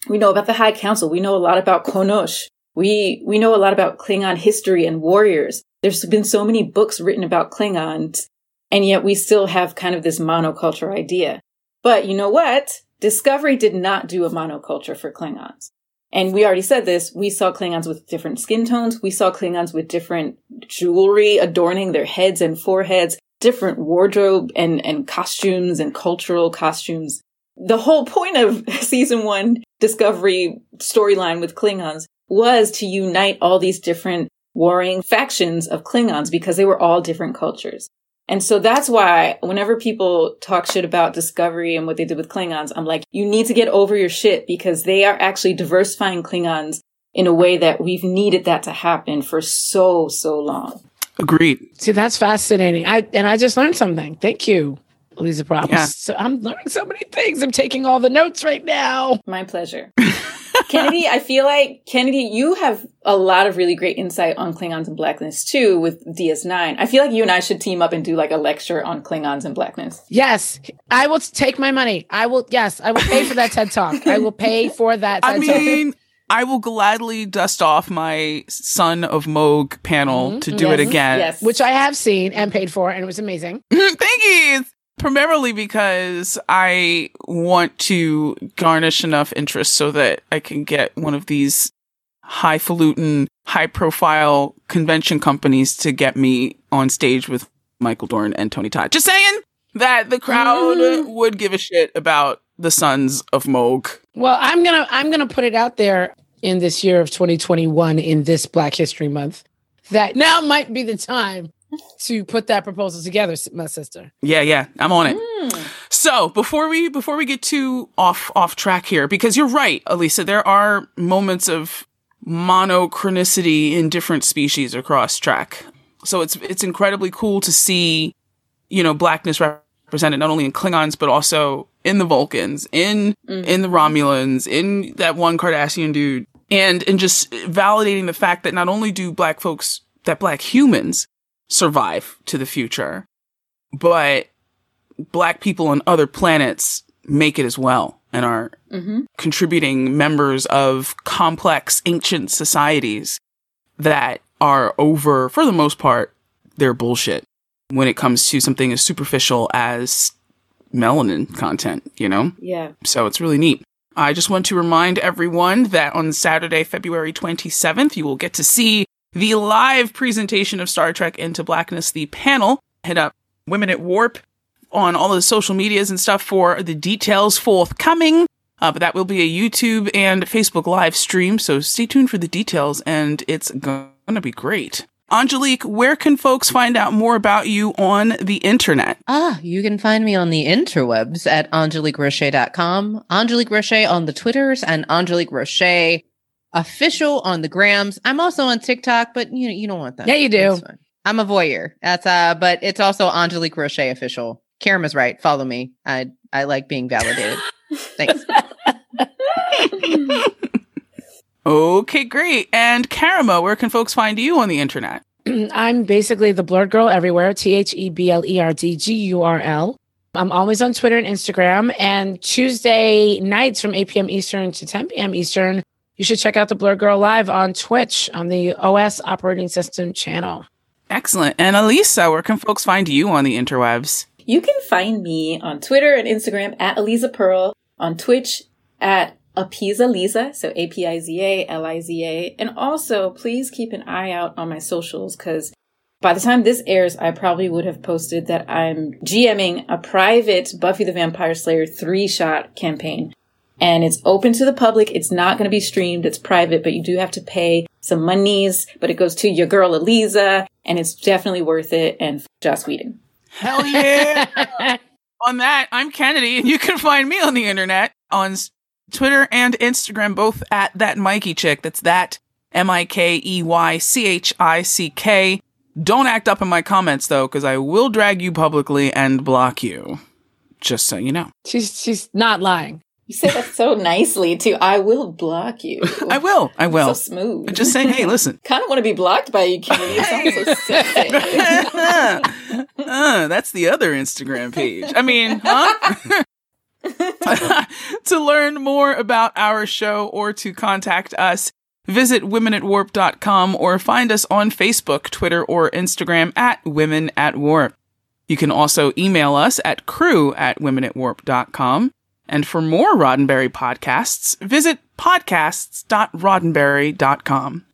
we know about the High Council. We know a lot about Qo'noS. We, we know a lot about Klingon history and warriors. There's been so many books written about Klingons, and yet we still have kind of this monoculture idea. But you know what? Discovery did not do a monoculture for Klingons. And we already said this. We saw Klingons with different skin tones. We saw Klingons with different jewelry adorning their heads and foreheads, different wardrobe and, and costumes and cultural costumes. The whole point of season one Discovery storyline with Klingons was to unite all these different warring factions of Klingons because they were all different cultures. And so that's why whenever people talk shit about Discovery and what they did with Klingons, I'm like, you need to get over your shit because they are actually diversifying Klingons in a way that we've needed that to happen for so, so long. Agreed. See, that's fascinating. I and I just learned something. Thank you, Lisa Props. Yeah. So I'm learning so many things. I'm taking all the notes right now. My pleasure. Kennedy, I feel like Kennedy, you have a lot of really great insight on Klingons and Blackness too with DS9. I feel like you and I should team up and do like a lecture on Klingons and Blackness. Yes, I will take my money. I will. Yes, I will pay for that TED talk. I will pay for that TED I talk. mean, I will gladly dust off my Son of Mogh panel mm-hmm. to do it again. Yes. Which I have seen and paid for, and it was amazing. Thank you. Primarily because I want to garnish enough interest so that I can get one of these highfalutin, high profile convention companies to get me on stage with Michael Dorn and Tony Todd. Just saying that the crowd mm. would give a shit about the Sons of Mogh. Well, I'm gonna I'm gonna put it out there in this year of 2021 in this Black History Month that now might be the time to put that proposal together, my sister. Yeah, yeah, I'm on it. Mm. So before we before we get too off off track here, because you're right, Aliza, there are moments of monochronicity in different species across track. So it's it's incredibly cool to see, you know, blackness represented not only in Klingons but also in the Vulcans, in mm-hmm. in the Romulans, in that one Cardassian dude. and and just validating the fact that not only do black folks that black humans survive to the future but black people on other planets make it as well and are Mm-hmm. contributing members of complex ancient societies that are over for the most part their bullshit when it comes to something as superficial as melanin content you know Yeah. so it's really neat. I just want to remind everyone that on Saturday, February 27th, you will get to see the live presentation of Star Trek Into Blackness, the panel. Hit up Women at Warp on all the social medias and stuff for the details forthcoming. Uh, but that will be a YouTube and Facebook live stream, so stay tuned for the details, and it's going to be great. Angelique, where can folks find out more about you on the internet? Ah, you can find me on the interwebs at angeliqueroche.com, Angelique Roche on the Twitters, and Angelique Roche official on the grams. I'm also on TikTok, but you know, you don't want that. Yeah, you do. I'm a voyeur. That's uh, but it's also Angelique Roche official. Karam is right. Follow me. I I like being validated. Thanks. Okay, great. And Karama, where can folks find you on the internet? I'm basically the Blerd Gurl everywhere. T H E B L E R D G U R L. I'm always on Twitter and Instagram. And Tuesday nights from 8 p.m. Eastern to 10 p.m. Eastern, you should check out the Blerd Gurl live on Twitch on the OS operating system channel. Excellent. And Aliza, where can folks find you on the interwebs? You can find me on Twitter and Instagram at Aliza Pearl, on Twitch at Apiza Liza, so A P I Z A L I Z A. And also, please keep an eye out on my socials because by the time this airs, I probably would have posted that I'm GMing a private Buffy the Vampire Slayer three shot campaign. And it's open to the public. It's not going to be streamed. It's private, but you do have to pay some monies, but it goes to your girl Aliza and it's definitely worth it. And f- Joss Whedon. Hell yeah. on that, I'm Kennedy, and you can find me on the internet on Twitter and Instagram, both at that Mikey chick. That's that M I K E Y C H I C K. Don't act up in my comments though, because I will drag you publicly and block you. Just so you know. she's she's not lying. You say that so nicely too. I will block you. I will. I will. So smooth. But just saying, hey, listen. kind of want to be blocked by you, Kennedy. It sounds so sexy. uh, that's the other Instagram page. I mean, huh? to learn more about our show or to contact us, visit womenatwarp.com or find us on Facebook, Twitter, or Instagram at Women at Warp. You can also email us at crew at womenatwarp.com. And for more Roddenberry podcasts, visit podcasts.roddenberry.com.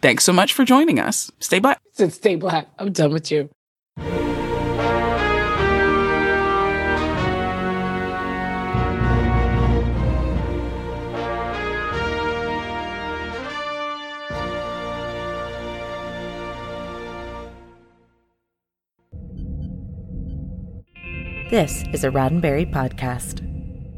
Thanks so much for joining us. Stay black. Said stay black. I'm done with you. This is a Roddenberry podcast.